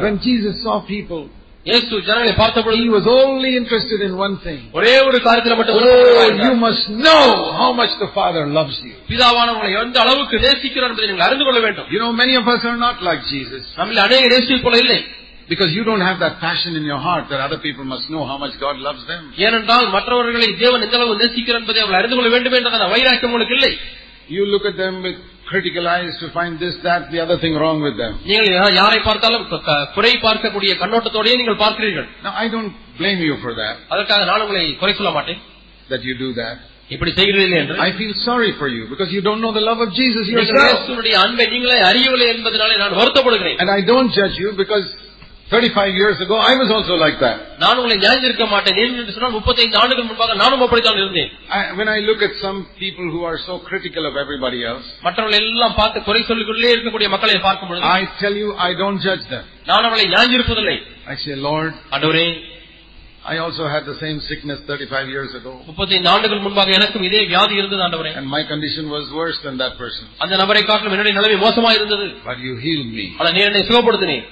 When Jesus saw people, இயேசு ஜனங்களை பார்த்தபொழுது he was only interested in one thing. ஒரே ஒரு காரியத்தில் மட்டும் Oh, விருப்பப்பட்டார். you must know how much the Father loves you. பிதாவானவங்களை எந்த அளவுக்கு நேசிக்கிறார் என்பதை நீங்கள் அறிந்து கொள்ள வேண்டும் You know, many of us are not like Jesus நம்மில் அநேக நேசிப்பை போல இல்லை because you don't have that passion in your heart that other people must know how much God loves them. ஏனென்றால் மற்றவர்களை தேவன் எந்த அளவு நேசிக்கிறார் என்பதை அவர்கள் அறிந்து கொள்ள வேண்டும் என்ற வைராக்கியம் உங்களுக்கு இல்லை You look at them with critical eyes to find this, that, the other thing wrong with them. நீங்கள் யா- யாரை பார்த்தாலும் க- க- குறை பார்க்கக்கூடிய கண்ணோட்டத்தோடயே நீங்கள் பார்க்கிறீர்கள் Now, I don't blame you for that, அதற்காக நான் உங்களை குறை சொல்ல மாட்டேன் that you do that. இப்படி செய்கிறீர்கள் என்று I feel sorry for you because you don't know the love of Jesus நீங்கள் yourself. இயேசுவினுடைய அன்பை நீங்களே அறியவில்லை என்பதனாலே நான் வருத்தப்படுகிறேன் And I don't judge you because 35 years ago I was also like that. நான் உங்களை நியாயந்திருக்க மாட்டேன் ஏன் என்று சொன்னால் முப்பத்தைந்து ஆண்டுகள் முன்பாக நானும் அப்படித்தான் இருந்தேன் I, when I look at some people who are so critical of everybody else, மற்றவர்கள் எல்லாம் பார்த்து குறை சொல்லிக்கொண்டே இருக்கக்கூடிய மக்களை பார்க்கும் பொழுது I tell you I don't judge them. நான் அவளை நியாயந்திருப்பதில்லை I say, Lord, ஆண்டவரே I also had the same sickness 35 years ago. முப்பத்தைந்து ஆண்டுகள் முன்பாக எனக்கும் இதே வியாதி இருந்தது ஆண்டவரே And my condition was worse than that person. அந்த நபரை காட்டிலும் என்னுடைய நிலைமை மோசமா இருந்தது But you healed me. ஆனால் நீ என்னை சுகப்படுத்தினேன்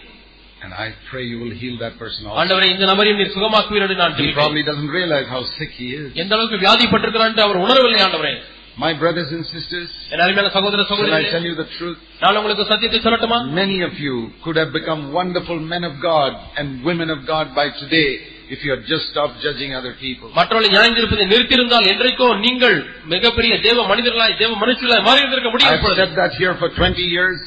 And I pray you will heal that person also. ஆண்டவரே இந்த நபரையும் நீர் சுகமாக்குவீர் என்று நான் He ஜெபிக்கிறேன். probably doesn't realize how sick he is. எந்த அளவுக்கு வியாதிப்பட்டிருக்கிறான் என்று அவர் உணரவில்லை ஆண்டவரே My brothers and sisters, என் அருமையான சகோதர shall I சகோதரி tell you the truth? நான் உங்களுக்கு சத்தியத்தை சொல்லட்டுமா Many of you could have become wonderful men of God and women of God by today if you had just stopped judging other people. மற்றவர்களை நியாயந்திருப்பதை நிறுத்தியிருந்தால் என்றைக்கோ நீங்கள் மிகப்பெரிய தேவ மனிதர்களாய் தேவ மனுஷர்களாய் மாறி இருந்திருக்க முடியும் I've இப்பொழுது. said that here for 20 years.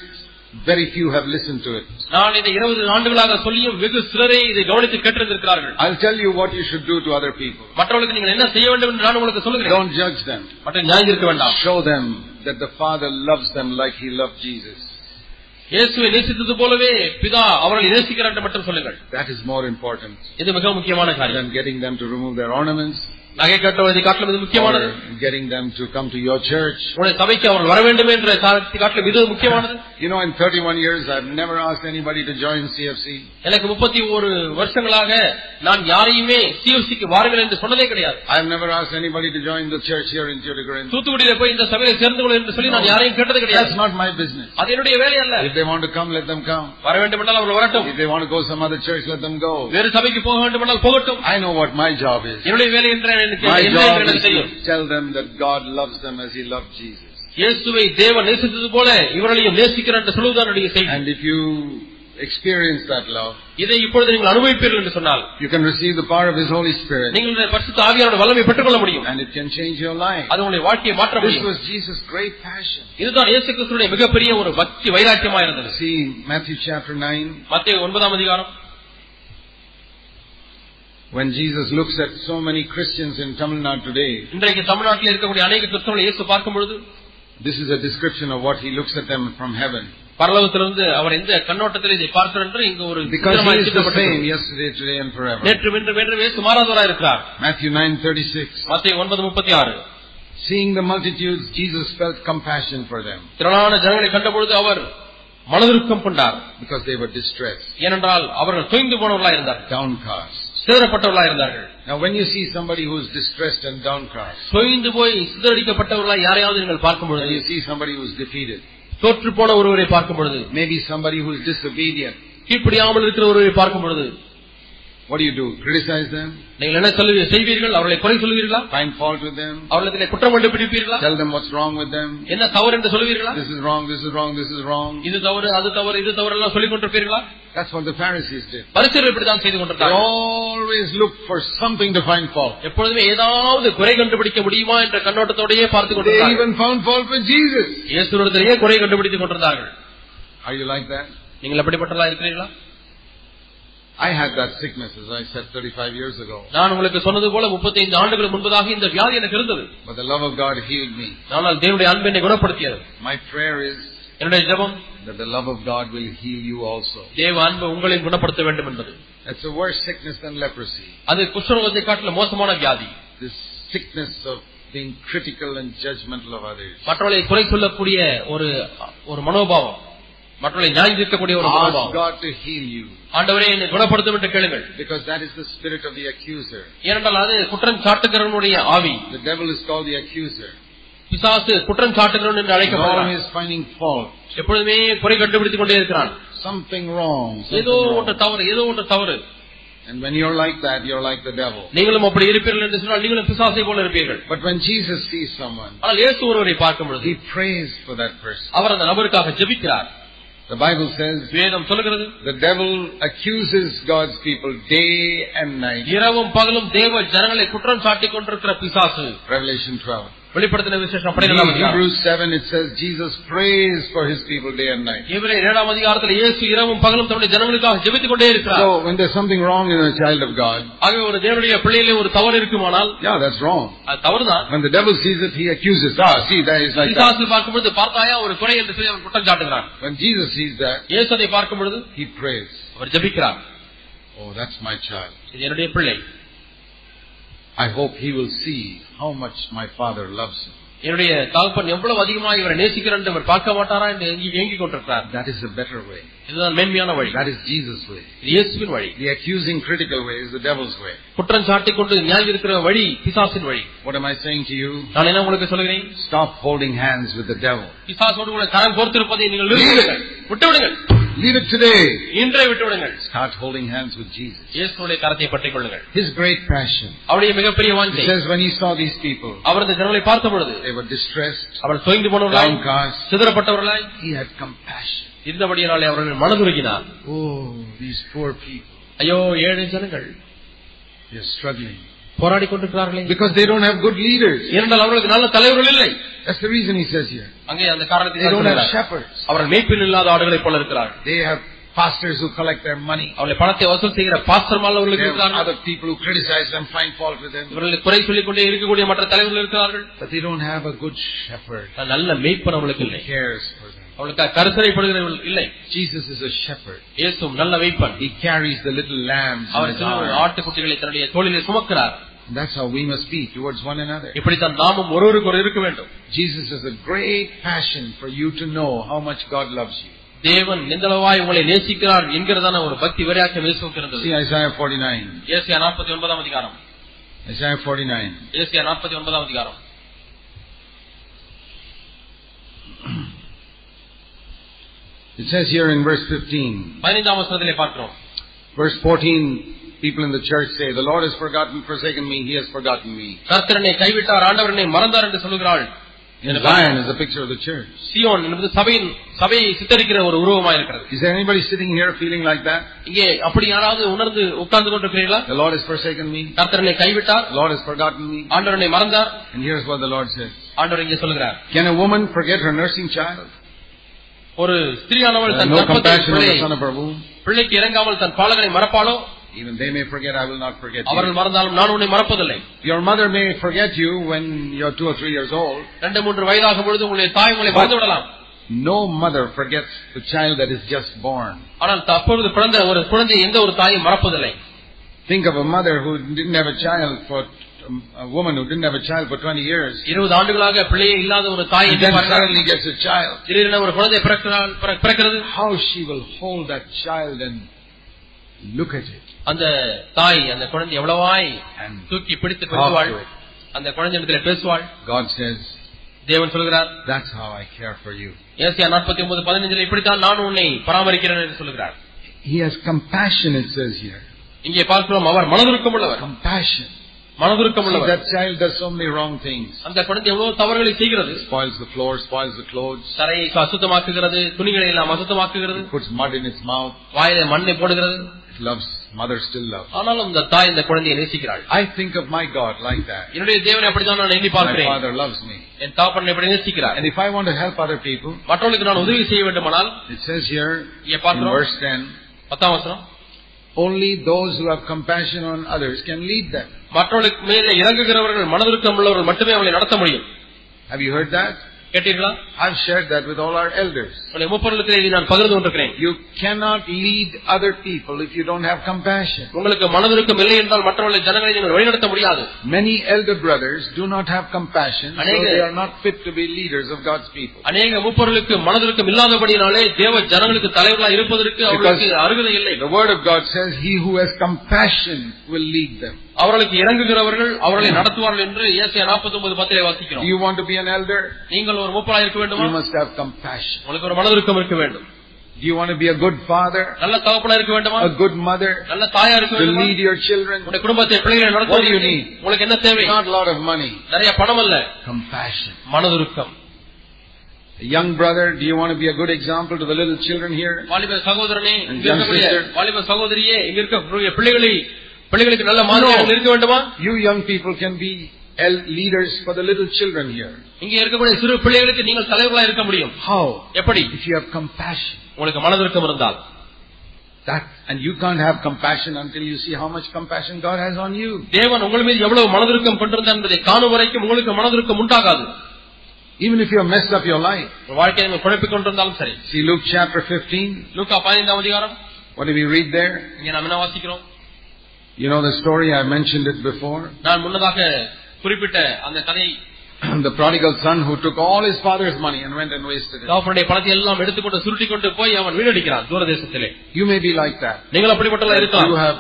Very few have listened to it. நான் இதை இருபது ஆண்டுகளாக சொல்லியும் வெகு சிலரே இதை கவனித்து கேட்டிருந்திருக்கிறார்கள் I'll tell you what you should do to other people. மற்றவர்களுக்கு நீங்கள் என்ன செய்ய வேண்டும் என்று நான் உங்களுக்கு சொல்லுகிறேன் Don't judge them. மற்ற நியாயந்திருக்க வேண்டாம் Show them that the Father loves them like He loved Jesus. இயேசுவை நேசித்தது போலவே பிதா அவர்களை நேசிக்கிறார் என்று மட்டும் சொல்லுங்கள் That is more important இது மிக முக்கியமான காரியம் than getting them to remove their ornaments நகை கட்டுவதை காட்டிலும் இது முக்கியமானது or getting them to come to your church. உங்களுடைய சபைக்கு அவர்கள் வர வேண்டும் என்ற காரியத்தை காட்டிலும் இது முக்கியமானது You know, in 31 years, I've never asked anybody to join CFC. எனக்கு முப்பத்தி ஒரு வருஷங்களாக நான் யாரையுமே சிஎஸ்சிக்கு வாருங்கள் என்று சொன்னதே கிடையாது I've never asked anybody to join the church here in Tuticorin. தூத்துக்குடியில போய் இந்த சபையில சேர்ந்து கொள் என்று சொல்லி நான் யாரையும் கேட்டது That's கிடையாது not my business. அது என்னுடைய வேலை அல்ல If they want to come, let them come. வர வேண்டும் என்றால் அவர்கள் வரட்டும் If they want to go some other church, let them go. வேறு சபைக்கு போக வேண்டும் என்றால் போகட்டும் I know what my job is. என்னுடைய வேலை என்ற எனக்கு My என்ன job என்று is எனக்கு தெரியும் to tell them that God loves them as He loved Jesus. இயேசுவை தேவன் நேசித்தது போல இவர்களையும் நேசிக்கிறார் என்று சொல்வதுதான் என்னுடைய செய்தி And if you experience that love, இதை இப்பொழுது நீங்கள் அனுபவிப்பீர்கள் என்று சொன்னால் you can receive the power of His Holy Spirit நீங்கள் பரிசுத்த ஆவியாரோட வல்லமை பெற்றுக்கொள்ள முடியும் and it can change your life. அது உங்களுடைய வாழ்க்கையை மாற்ற This முடியும் was Jesus' great passion. இதுதான் இயேசு கிறிஸ்துடைய மிகப்பெரிய ஒரு பக்தி வைராக்கியமா இருந்தது See Matthew chapter 9, மத்திய ஒன்பதாம் அதிகாரம் when Jesus looks at so many Christians in Tamil Nadu today, இன்றைக்கு தமிழ்நாட்டில் இருக்கக்கூடிய அநேக கிறிஸ்தவர்களை இயேசு பார்க்கும் பொழுது this is a description of what He looks at them from heaven. பரலோகத்திலிருந்து அவர் எந்த கண்ணோட்டத்தில் இதை பார்க்கிறார் என்று இங்கு ஒரு Because சித்திரமாய் He is the சித்தப்பட்டிருக்கிறது. same yesterday, today and forever. நேற்று வென்று வென்று வேசு மாறாதவராய் இருக்கிறார் Matthew 9:36. மத்திய ஒன்பது முப்பத்தி ஆறு Seeing the multitudes, Jesus felt compassion for them திரளான ஜனங்களை கண்டபொழுது அவர் மனதிருக்கம் கொண்டார் because they were distressed, ஏனென்றால் அவர்கள் தொய்ந்து போனவர்களாய் இருந்தார்கள் downcast. சிதறப்பட்டவர்களாய் இருந்தார்கள் Now when you see somebody who is distressed and downcast, தொய்ந்து போய் சிதறடிக்கப்பட்டவர்களாய் யாரையாவது நீங்கள் பார்க்கும் when பொழுது you see somebody who is defeated, தோற்று போன ஒருவரை பார்க்கும் பொழுது maybe somebody who is disobedient, கீழ்ப்படியாமல் இருக்கிற ஒருவரை பார்க்கும் பொழுது what do you do? Criticize them? நீங்கள் என்ன சொல்லு செய்வீர்கள் அவர்களை குறை சொல்வீர்களா Find fault with them? அவர்களிடத்திலே குற்றம் கண்டுபிடிப்பீர்களா Tell them what's wrong with them? என்ன தவறு என்று சொல்லுவீர்களா This is wrong, this is wrong, this is wrong. இது தவறு அது தவறு இது தவறு எல்லாம் சொல்லிக் கொண்டிருப்பீர்களா That's what the Pharisees did. பரிசுகள் இப்படித்தான் செய்து They கொண்டிருந்தார்கள் always looked for something to find fault. எப்பொழுதுமே ஏதாவது குறை கண்டுபிடிக்க முடியுமா என்ற கண்ணோட்டத்தோடையே பார்த்துக் They கொண்டிருந்தார்கள் even found fault with Jesus. இயேசுவிடத்திலேயே குறை கண்டுபிடித்துக் கொண்டிருந்தார்கள் Are you like that? நீங்கள் எப்படிப்பட்டதா இருக்கிறீர்களா I had that sickness, as I said 35 years ago. நான் உங்களுக்கு சொன்னது போல 35 ஆண்டுகள் முன்பதாக இந்த வியாதி எனக்கு இருந்தது But the love of God healed me. ஆனால் தேவனுடைய அன்பு என்னை குணப்படுத்தியது My prayer is என்னுடைய ஜெபம் that the love of God will heal you also. தேவ அன்பு உங்களையும் குணப்படுத்த வேண்டும் என்பது That's a worse sickness than leprosy. அது குஷ்டரோகத்தை காட்டிலும் மோசமான வியாதி This sickness of being critical and judgmental of others. மற்றவர்களை குறை சொல்லக்கூடிய ஒரு ஒரு மனோபாவம் மற்றவர்களை நியாயம் தீர்க்கக்கூடிய ஒரு Ask மனோபாவம் God to heal you ஆண்டவரே என்னை குணப்படுத்தும் என்று கேளுங்கள் because that is the spirit of the accuser. ஏனென்றால் அது குற்றம் சாட்டுகிறவனுடைய ஆவி The devil is called the accuser. பிசாசு குற்றம் சாட்டுகிறவன் என்று He's அழைக்கப்படுகிறான் always finding fault. எப்பொழுதுமே குறை கண்டுபிடித்துக் கொண்டே இருக்கிறான் Something wrong. ஏதோ something ஒன்று wrong. தவறு ஏதோ ஒன்று தவறு And when you're like that, you're like the devil. நீங்களும் அப்படி இருப்பீர்கள் என்று சொன்னால் நீங்களும் பிசாசை போல இருப்பீர்கள் But when Jesus sees someone, ஆனால் இயேசு ஒருவரை பார்க்கும் பொழுது he prays for that person. அவர் அந்த நபருக்காக ஜெபிக்கிறார் The Bible says வேதம் சொல்லுகிறது the devil accuses God's people day and night. இரவும் பகலும் தேவ ஜனங்களை குற்றம் சாட்டிக் கொண்டிருக்கிற பிசாசு Revelation 12. வெளிப்படுத்தின விசேஷம் In பன்னிரெண்டாம் அதிகாரம். Hebrews 7 it says Jesus prays for his people day and night. இவரே ஏழாம் அதிகாரத்தில் இயேசு இரவும் பகலும் தன்னுடைய ஜனங்களுக்காக ஜெபித்துக் கொண்டே இருக்கிறார் So when there's something wrong in a child of God, ஆகவே ஒரு தேவனுடைய பிள்ளையிலே ஒரு தவறு இருக்குமானால் yeah, that's wrong. அது தவறுதான் When the devil sees it, he accuses. Ah, see, that is like that. பிசாசு பார்க்கும் பொழுது பார்த்தாயா ஒரு குறை என்று சொல்லி அவன் குற்றம் சாட்டுகிறான் When Jesus sees that, இயேசு அதை பார்க்கும் பொழுது he prays. அவர் ஜெபிக்கிறார் Oh, that's my child. இது என்னுடைய பிள்ளை I hope he will see how much my father loves him. என்னுடைய தகப்பன் எவ்வளவு அதிகமாக இவரை நேசிக்கிறார் என்று அவர் பார்க்க மாட்டாரா என்று ஏங்கி ஏங்கிக் கொண்டிருக்கிறார் That is a better way. இதுதான் மேன்மையான வழி That is Jesus' way. இது இயேசுவின் வழி The accusing critical way is the devil's way. குற்றம் சாட்டிக் கொண்டு நியாயம் இருக்கிற வழி பிசாசின் வழி What am I saying to you? நான் என்ன உங்களுக்கு சொல்லுகிறேன் Stop holding hands with the devil. பிசாசோடு கூட கரம் கோர்த்திருப்பதை நீங்கள் நிறுத்திவிடுங்கள் விட்டுவிடுங்கள் Leave it today. இன்றே விட்டுவிடுங்கள் Start holding hands with Jesus. இயேசுடைய கரத்தை பற்றிக் கொள்ளுங்கள் His great passion. அவருடைய மிகப்பெரிய It வாஞ்சை says when he saw these people, அவர் இந்த ஜனங்களை பார்த்த பொழுது they were distressed, our தொய்ந்து போனவர்களாய் downcast. சிதறப்பட்டவர்களாய் He had compassion. இருந்தபடியினாலே அவர்கள் மனதுருகினார் Oh, these poor people. ஐயோ ஏழை ஜனங்கள் They're struggling. போராடி கொண்டிருக்கிறார்களே Because they don't have good leaders. ஏனென்றால் அவர்களுக்கு நல்ல தலைவர்கள் இல்லை That's the reason he says here. அங்கே அந்த காரணத்தை They don't have சொல்கிறார். shepherds. அவர்கள் மேய்ப்பில் இல்லாத ஆடுகளைப் போல இருக்கிறார்கள் They have pastors who collect their money. அவர்களை பணத்தை வசூல் செய்கிற பாஸ்டர்மால் They அவர்களுக்கு have இருக்கிறார்கள் other people who criticize them, find fault with them. இவர்களை குறை சொல்லிக் கொண்டே இருக்கக்கூடிய மற்ற தலைவர்கள் இருக்கிறார்கள் But they don't have a good shepherd நல்ல மேய்ப்பன் அவர்களுக்கு who இல்லை cares for them. அவளுக்கு கருத்தரைப்படுகிறவர்கள் இல்லை Jesus is a shepherd. இயேசும் நல்ல மேய்ப்பன் He carries the little lambs in our his சிறு arms. ஆட்டுக்குட்டிகளை தன்னுடைய தோளிலே சுமக்கிறார் And that's how we must be towards one another. இப்படித்தான் நாமும் ஒருவருக்கு ஒரு இருக்க வேண்டும் Jesus has a great passion for you to know how much God loves you. தேவன் எந்தளவாய் உங்களை நேசிக்கிறார் என்கிறதான ஒரு பக்தி வரையாக்கம் இயேசுவுக்கு இருந்தது See Isaiah 49. ஏசியா நாற்பத்தி ஒன்பதாம் அதிகாரம் Isaiah 49. ஏசியா நாற்பத்தி ஒன்பதாம் அதிகாரம் It says here in verse 15. பதினைந்தாம் வசனத்திலே பார்க்கிறோம் Verse 14, people in the church say, The Lord has forgotten, forsaken me, He has forgotten me. கர்த்தரனை கைவிட்டார் ஆண்டவரனை மறந்தார் என்று சொல்லுகிறாள் And Zion is a picture of the church. Zion என்பது சபையின் சபையை சித்தரிக்கிற ஒரு உருவமாக இருக்கிறது Is there anybody sitting here feeling like that? இங்கே அப்படி யாராவது உணர்ந்து உட்கார்ந்து கொண்டிருக்கிறீர்களா The Lord has forsaken me, கர்த்தரனை கைவிட்டார் the Lord has forgotten me. ஆண்டவரனை மறந்தார் And here's what the Lord says. ஆண்டவர் இங்கே சொல்லுகிறார் Can a woman forget her nursing child? ஒரு ஸ்திரீயானவள் Uh, தன் no கர்ப்பத்தை compassion on பிள்ளை- the son of her womb? பிள்ளைக்கு இறங்காமல் தன் பாலகனை மறப்பாளோ Even they may forget, I will not forget அவர்கள் you. மறந்தாலும் நான் உன்னை மறப்பதில்லை Your mother may forget you when you're two or three years old. ரெண்டு மூன்று வயதாகும் பொழுது உங்களுடைய தாய் உங்களை மறந்து விடலாம் No mother forgets the child that is just born. ஆனால் தற்பொழுது பிறந்த ஒரு குழந்தையை எந்த ஒரு தாயும் மறப்பதில்லை Think of a mother who didn't have a child for, um, a woman who didn't have a child for 20 years. இருபது ஆண்டுகளாக பிள்ளையே இல்லாத ஒரு தாய் And எண்ணி then பார்க்கிறாள். suddenly gets a child. திடீரென ஒரு குழந்தை பிறக்கிறாள் பிற- பிறக்கிறது How she will hold that child and look at it அந்த தாய் அந்த குழந்தை எவ்வளவாய் and தூக்கி பிடித்து talk பேசுவாள் to it. அந்த குழந்தையிடத்துல பேசுவாள் God says, தேவன் சொல்கிறார் that's how I care for you. Asia நாற்பத்தி ஒன்பது பதினஞ்சுல இப்படித்தான் நான் உன்னை பராமரிக்கிறேன் என்று சொல்கிறார் He has compassion, it says here. இங்கே பார்க்கிறோம் அவர் மனதுருக்கம் உள்ளவர் Compassion. மனதுருக்கம் See, உள்ளவர் that child does so many wrong things. அந்த குழந்தை எவ்வளவு தவறுகளை செய்கிறது Spoils the floor, spoils the clothes, தரையை அசுத்தமாக்குகிறது துணிகளை எல்லாம் அசுத்தமாக்குகிறது puts mud in its mouth. வாயில மண்ணை போடுகிறது It loves, mother still loves. ஆனாலும் இந்த தாய் இந்த குழந்தையை நேசிக்கிறாள் I think of my God like that. என்னுடைய தேவனை அப்படித்தான் நான் எண்ணி My பார்க்கிறேன் father loves me. என் தாப்பன் எப்படி நேசிக்கிறார் And if I want to help other people, மற்றவர்களுக்கு நான் உதவி செய்ய வேண்டுமானால் it says here இங்கே in பார்க்கிறோம் verse 10, பத்தாம் வசனம் only those who have compassion on others can lead them. மற்றவர்களுக்கு மேலே இறங்குகிறவர்கள் மனதிற்கம் உள்ளவர்கள் மட்டுமே அவளை நடத்த முடியும் Have you heard that? கேட்டீர்களா I've shared that with all our elders. உங்களுடைய முப்பொருளுக்கு இதை நான் பகிர்ந்து கொண்டிருக்கிறேன் You cannot lead other people if you don't have compassion. உங்களுக்கு மனதிற்கம் இல்லை என்றால் மற்றவர்களை ஜனங்களை நீங்கள் வழிநடத்த முடியாது Many elder brothers do not have compassion, so Anega- they are not fit to be leaders of God's people. அநேக முப்பொருளுக்கு மனதிற்கம் இல்லாதபடினாலே தேவ ஜனங்களுக்கு தலைவர்களாக இருப்பதற்கு அவர்களுக்கு அருகதை இல்லை The word of God says, He who has compassion will lead them. அவர்களுக்கு இறங்குகிறவர்கள் அவர்களை நடத்துவார்கள் என்று ஏசியா 49 பத்திலே Do வாசிக்கிறோம் you want to be an elder? நீங்கள் ஒரு மூப்பராக இருக்க வேண்டுமா You must have compassion. உங்களுக்கு ஒரு மனதிருக்கம் இருக்க வேண்டும் Do you want to be a good father? நல்ல தகப்பனா இருக்க வேண்டுமா A good mother? நல்ல தாயா இருக்க To வேண்டுமா lead your children? உங்களுடைய குடும்பத்தை பிள்ளைகளை What do you நடத்துவதற்கு need? உங்களுக்கு என்ன தேவை Not a lot of money. நிறைய பணம் அல்ல Compassion. மனதுருக்கம் A young brother, do you want to be a good example to the little children here? வாலிப சகோதரனே And இங்க young இருக்கக்கூடிய sister. வாலிப சகோதரியே இங்க இருக்கக்கூடிய பிள்ளைகளை பிள்ளைகளுக்கு நல்ல மாதிரியாக இருக்க வேண்டுமா You young people can be el- leaders for the little children here. இங்க இருக்கக்கூடிய சிறு பிள்ளைகளுக்கு நீங்கள் தலைவர்களா இருக்க முடியும் How? எப்படி If you have compassion. உங்களுக்கு மனதிருக்கம் இருந்தால் That, and you can't have compassion until you see how much compassion God has on you. தேவன் உங்கள் மீது எவ்வளவு மனதிருக்கம் கொண்டிருந்தார் என்பதை காணும் வரைக்கும் உங்களுக்கு மனதிருக்கம் உண்டாகாது Even if you have messed up your life. உங்கள் வாழ்க்கையை நீங்கள் குழப்பிக் கொண்டிருந்தாலும் சரி See Luke chapter 15. லூக்கா பதினைந்தாம் அதிகாரம் What do we read there? இங்க நாம் என்ன வாசிக்கிறோம் You know the story, I mentioned it before. நான் முன்னதாக குறிப்பிட்ட அந்த கதை the prodigal son who took all his father's money and went and wasted it. தகப்பனுடைய பணத்தை எல்லாம் எடுத்துக்கொண்டு சுருட்டி கொண்டு போய் அவன் வீடடிக்கிறான் தூரதேசத்திலே You may be like that. நீங்கள் அப்படிப்பட்டவர்களா You இருக்கலாம் have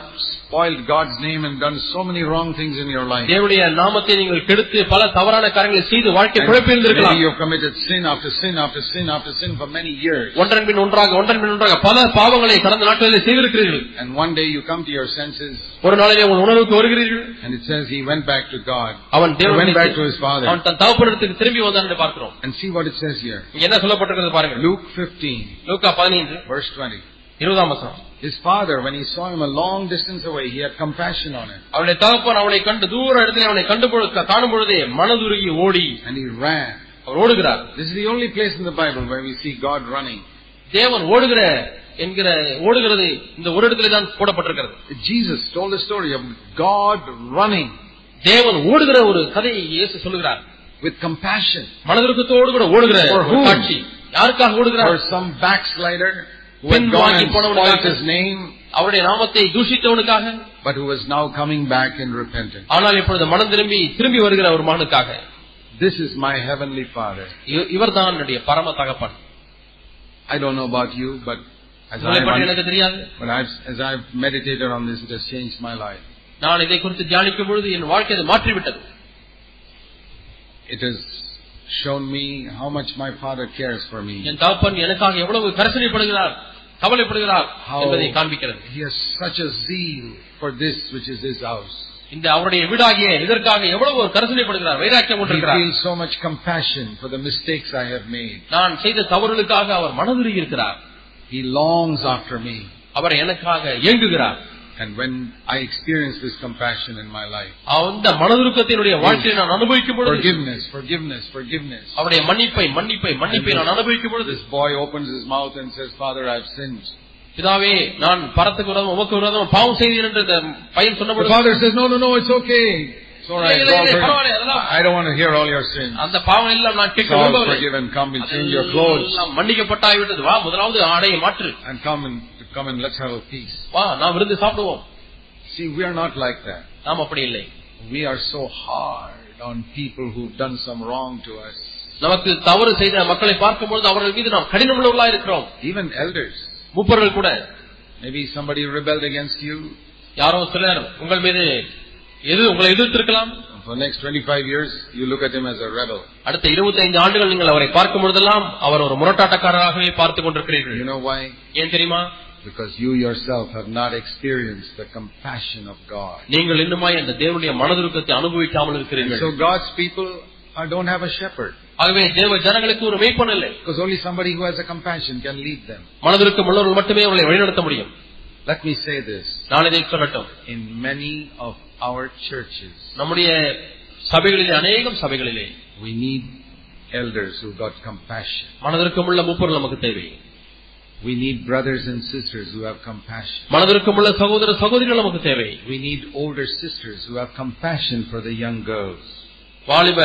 spoiled God's name and done so many wrong things in your life. தேவனுடைய நாமத்தை நீங்கள் கெடுத்து பல தவறான காரியங்களை செய்து வாழ்க்கை And குழப்பி maybe இருந்திருக்கலாம் you've committed sin after sin after sin after sin for many years. ஒன்றன் பின் ஒன்றாக ஒன்றன் பின் ஒன்றாக பல பாவங்களை கடந்த நாட்களில் செய்திருக்கிறீர்கள் And one day you come to your senses ஒரு நாளிலே உங்கள் உணர்வுக்கு வருகிறீர்கள் and it says he went back to God. அவன் He went back to தேவன் his father. அவன் தன் தகப்பனிடத்துக்கு திரும்பி வந்தான் என்று பார்க்கிறோம் And see what it says here. இங்க என்ன சொல்லப்பட்டிருக்கிறது பாருங்க Luke 15 லூக்கா பதினைந்து verse 20. இருபதாம் வசனம் His father, when he saw him a long distance away, he had compassion on him. அவனுடைய தகப்பன் அவனை கண்டு தூர இடத்துல அவனை கண்டு பொழுது- காணும் பொழுதே மனதுருகி ஓடி And he ran. Our ஓடுகிறார் This is the only place in the Bible where we see God running. தேவன் ஓடுகிற என்கிற ஓடுகிறது இந்த ஒரு இடத்துல தான் போடப்பட்டிருக்கிறது Jesus told a story of God running தேவன் ஓடுகிற ஒரு கதையை இயேசு சொல்லுகிறார் with compassion மனதிருக்கத்தோடு கூட ஓடுகிற For ஒரு whom? காட்சி யாருக்காக ஓடுகிறார் for some backslider who had bin gone வாங்கி and போனவனுக்காக. spoiled his name, அவருடைய நாமத்தை தூஷித்தவனுக்காக but who was now coming back in repentance. ஆனால் இப்பொழுது மனம் திரும்பி திரும்பி வருகிற ஒரு மகனுக்காக This is my heavenly Father. இவர் தான் என்னுடைய பரம தகப்பன் I don't know about you, but as உங்களை பற்றி I've, எனக்கு தெரியாது but I've, as I've meditated on this, it has changed my life. நான் இதை குறித்து தியானிக்கும் பொழுது என் வாழ்க்கை அது மாற்றிவிட்டது It has shown me how much my Father cares for me. என் தகப்பன் எனக்காக எவ்வளவு கரிசனைப்படுகிறார் கவலைப்படுகிறார் என்பதை காண்பிக்கிறது he has such a zeal for this which is his house. இந்த அவருடைய வீடாகிய இதற்காக எவ்வளவு ஒரு கரிசனைப்படுகிறார் வைராக்கியம் He கொண்டிருக்கிறார் feels so much compassion for the mistakes I have made. நான் செய்த தவறுகளுக்காக அவர் மனதுருகி இருக்கிறார் He longs after me. அவர் எனக்காக இயங்குகிறார் And when I experience this compassion in my life, அந்த மனதுருக்கத்தினுடைய வாழ்க்கையை நான் அனுபவிக்கும் பொழுது forgiveness, forgiveness, forgiveness. அவருடைய மன்னிப்பை மன்னிப்பை மன்னிப்பை நான் அனுபவிக்கும் பொழுது This boy opens his mouth and says, Father, I've sinned. பிதாவே நான் பரத்துக்கு விரோதம் உமக்கு விரோதம் பாவம் செய்தேன் என்று இந்த பையன் சொன்ன The பொழுது father says, No, no, no, it's okay. It's all right. இல்லை, it's all இல்லை, forgiven." பரவாயில்லை, அதெல்லாம் I don't want to hear all your sins. அந்த பாவம் எல்லாம் நான் It's கேட்க all விரும்பவில்லை forgiven. Come and change your clothes. அதெல்லாம் மன்னிக்கப்பட்டாய்விட்டது வா முதலாவது ஆடையை மாற்று And come and come and let's have a peace. வா நாம் விருந்து சாப்பிடுவோம் See, we are not like that. நாம் அப்படி இல்லை We are so hard on people who've done some wrong to us. நமக்கு தவறு செய்த மக்களை பார்க்கும்பொழுது அவர்கள் மீது நாம் கடினம் உள்ளவர்களா இருக்கிறோம் Even elders. மூப்பர்கள் கூட Maybe somebody rebelled against you. யாரோ சிலர் உங்கள் மீது எது உங்களை எதிர்த்திருக்கலாம் For the next 25 years, you look at him as a rebel. அடுத்த 25 ஆண்டுகள் நீங்கள் அவரை பார்க்கும் பொழுதெல்லாம் அவர் ஒரு முரட்டாட்டக்காரராகவே பார்த்துக் You கொண்டிருக்கிறீர்கள் know why? ஏன் தெரியுமா Because you yourself have not experienced the compassion of God. நீங்கள் இன்னுமாய் அந்த தேவனுடைய மனதுருக்கத்தை அனுபவிக்காமல் And இருக்கிறீர்கள் so God's people uh, don't have a shepherd. ஆகவே தேவ ஜனங்களுக்கு ஒரு மெய்ப்பன் இல்லை Because only somebody who has a compassion can lead them. மனதிற்கும் உள்ளவர்கள் மட்டுமே அவர்களை வழிநடத்த முடியும் Let me say this. நான் இதை சொல்லட்டும் In many of our churches, நம்முடைய சபைகளிலே அநேகம் சபைகளிலே we need elders who got compassion. மனதிற்கும் உள்ள மூப்பர்கள் நமக்கு தேவை We need brothers and sisters who have compassion. மனதிற்கும் உள்ள சகோதர சகோதரிகள் நமக்கு தேவை We need older sisters who have compassion for the young girls. வாலிப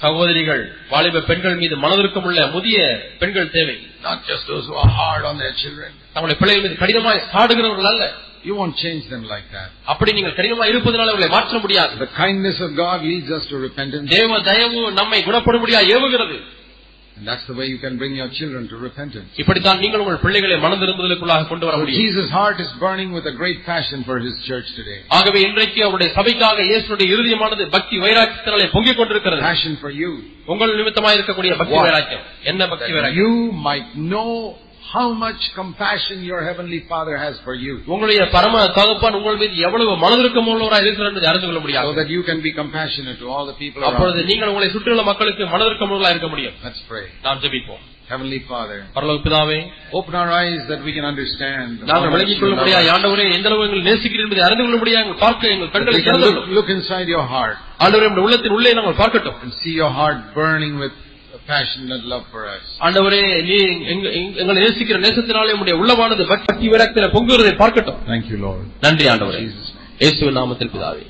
சகோதரிகள் வாலிப பெண்கள் மீது மனதிற்கும் உள்ள முதிய பெண்கள் தேவை Not just those who are hard on their children. தங்களுடைய பிள்ளைகள் மீது கடினமாய் சாடுகிறவர்கள் அல்ல You won't change them like that. அப்படி நீங்கள் கடினமாய் இருப்பதனால அவர்களை மாற்ற முடியாது The kindness of God leads us to repentance. தேவ தயவு நம்மை குணப்படும்படியா ஏவுகிறது And that's the way you can bring your children to repentance. இப்படித்தான் நீங்கள் உங்கள் பிள்ளைகளை மனதிரும்புதலுக்குள்ளாக கொண்டு வர So முடியும் Jesus' heart is burning with a great passion for His church today. ஆகவே இன்றைக்கு அவருடைய சபைக்காக இயேசுடைய இருதயமானது பக்தி வைராக்கியத்தினாலே பொங்கிக் கொண்டிருக்கிறது Passion for you. உங்கள் நிமித்தமாக இருக்கக்கூடிய பக்தி What? வைராக்கியம் என்ன பக்தி That வைராக்கியம் you might know how much compassion your Heavenly Father has for you. உங்களுடைய பரம தகப்பான் உங்கள் மீது எவ்வளவு மனதிருக்கம் உள்ளவராக இருக்கிறார் என்பதை அறிந்து கொள்ள So முடியாது that you can be compassionate to all the people அப்பொழுது around you. நீங்கள் உங்களை சுற்றியுள்ள மக்களுக்கு மனதிருக்கம் உள்ளவராக இருக்க முடியும் Let's pray. நாம் ஜெபிப்போம் Heavenly Father, பரலோக பிதாவே open our eyes that we can understand. how நாங்கள் much விளங்கிக் you கொள்ள love முடியாது us. ஆண்டவரே எந்த அளவு எங்களை நேசிக்கிறீர் என்பதை அறிந்து கொள்ள முடியாது எங்கள் பார்க்க எங்கள் That கண்களை we can திறந்து look, look inside your heart ஆண்டவரே நம்முடைய உள்ளத்தின் உள்ளே நாங்கள் பார்க்கட்டும் and see your heart burning with a passionate love for us. ஆண்டவரே நீ எங்க- எங்க- எங்களை நேசிக்கிற நேசத்தினாலே உடைய உள்ளமானது பக்தி விரக்தில பொங்குவதை பார்க்கட்டும் Thank you, Lord. நன்றி ஆண்டவரே In Jesus' name. இயேசுவின் நாமத்தில் பிதாவே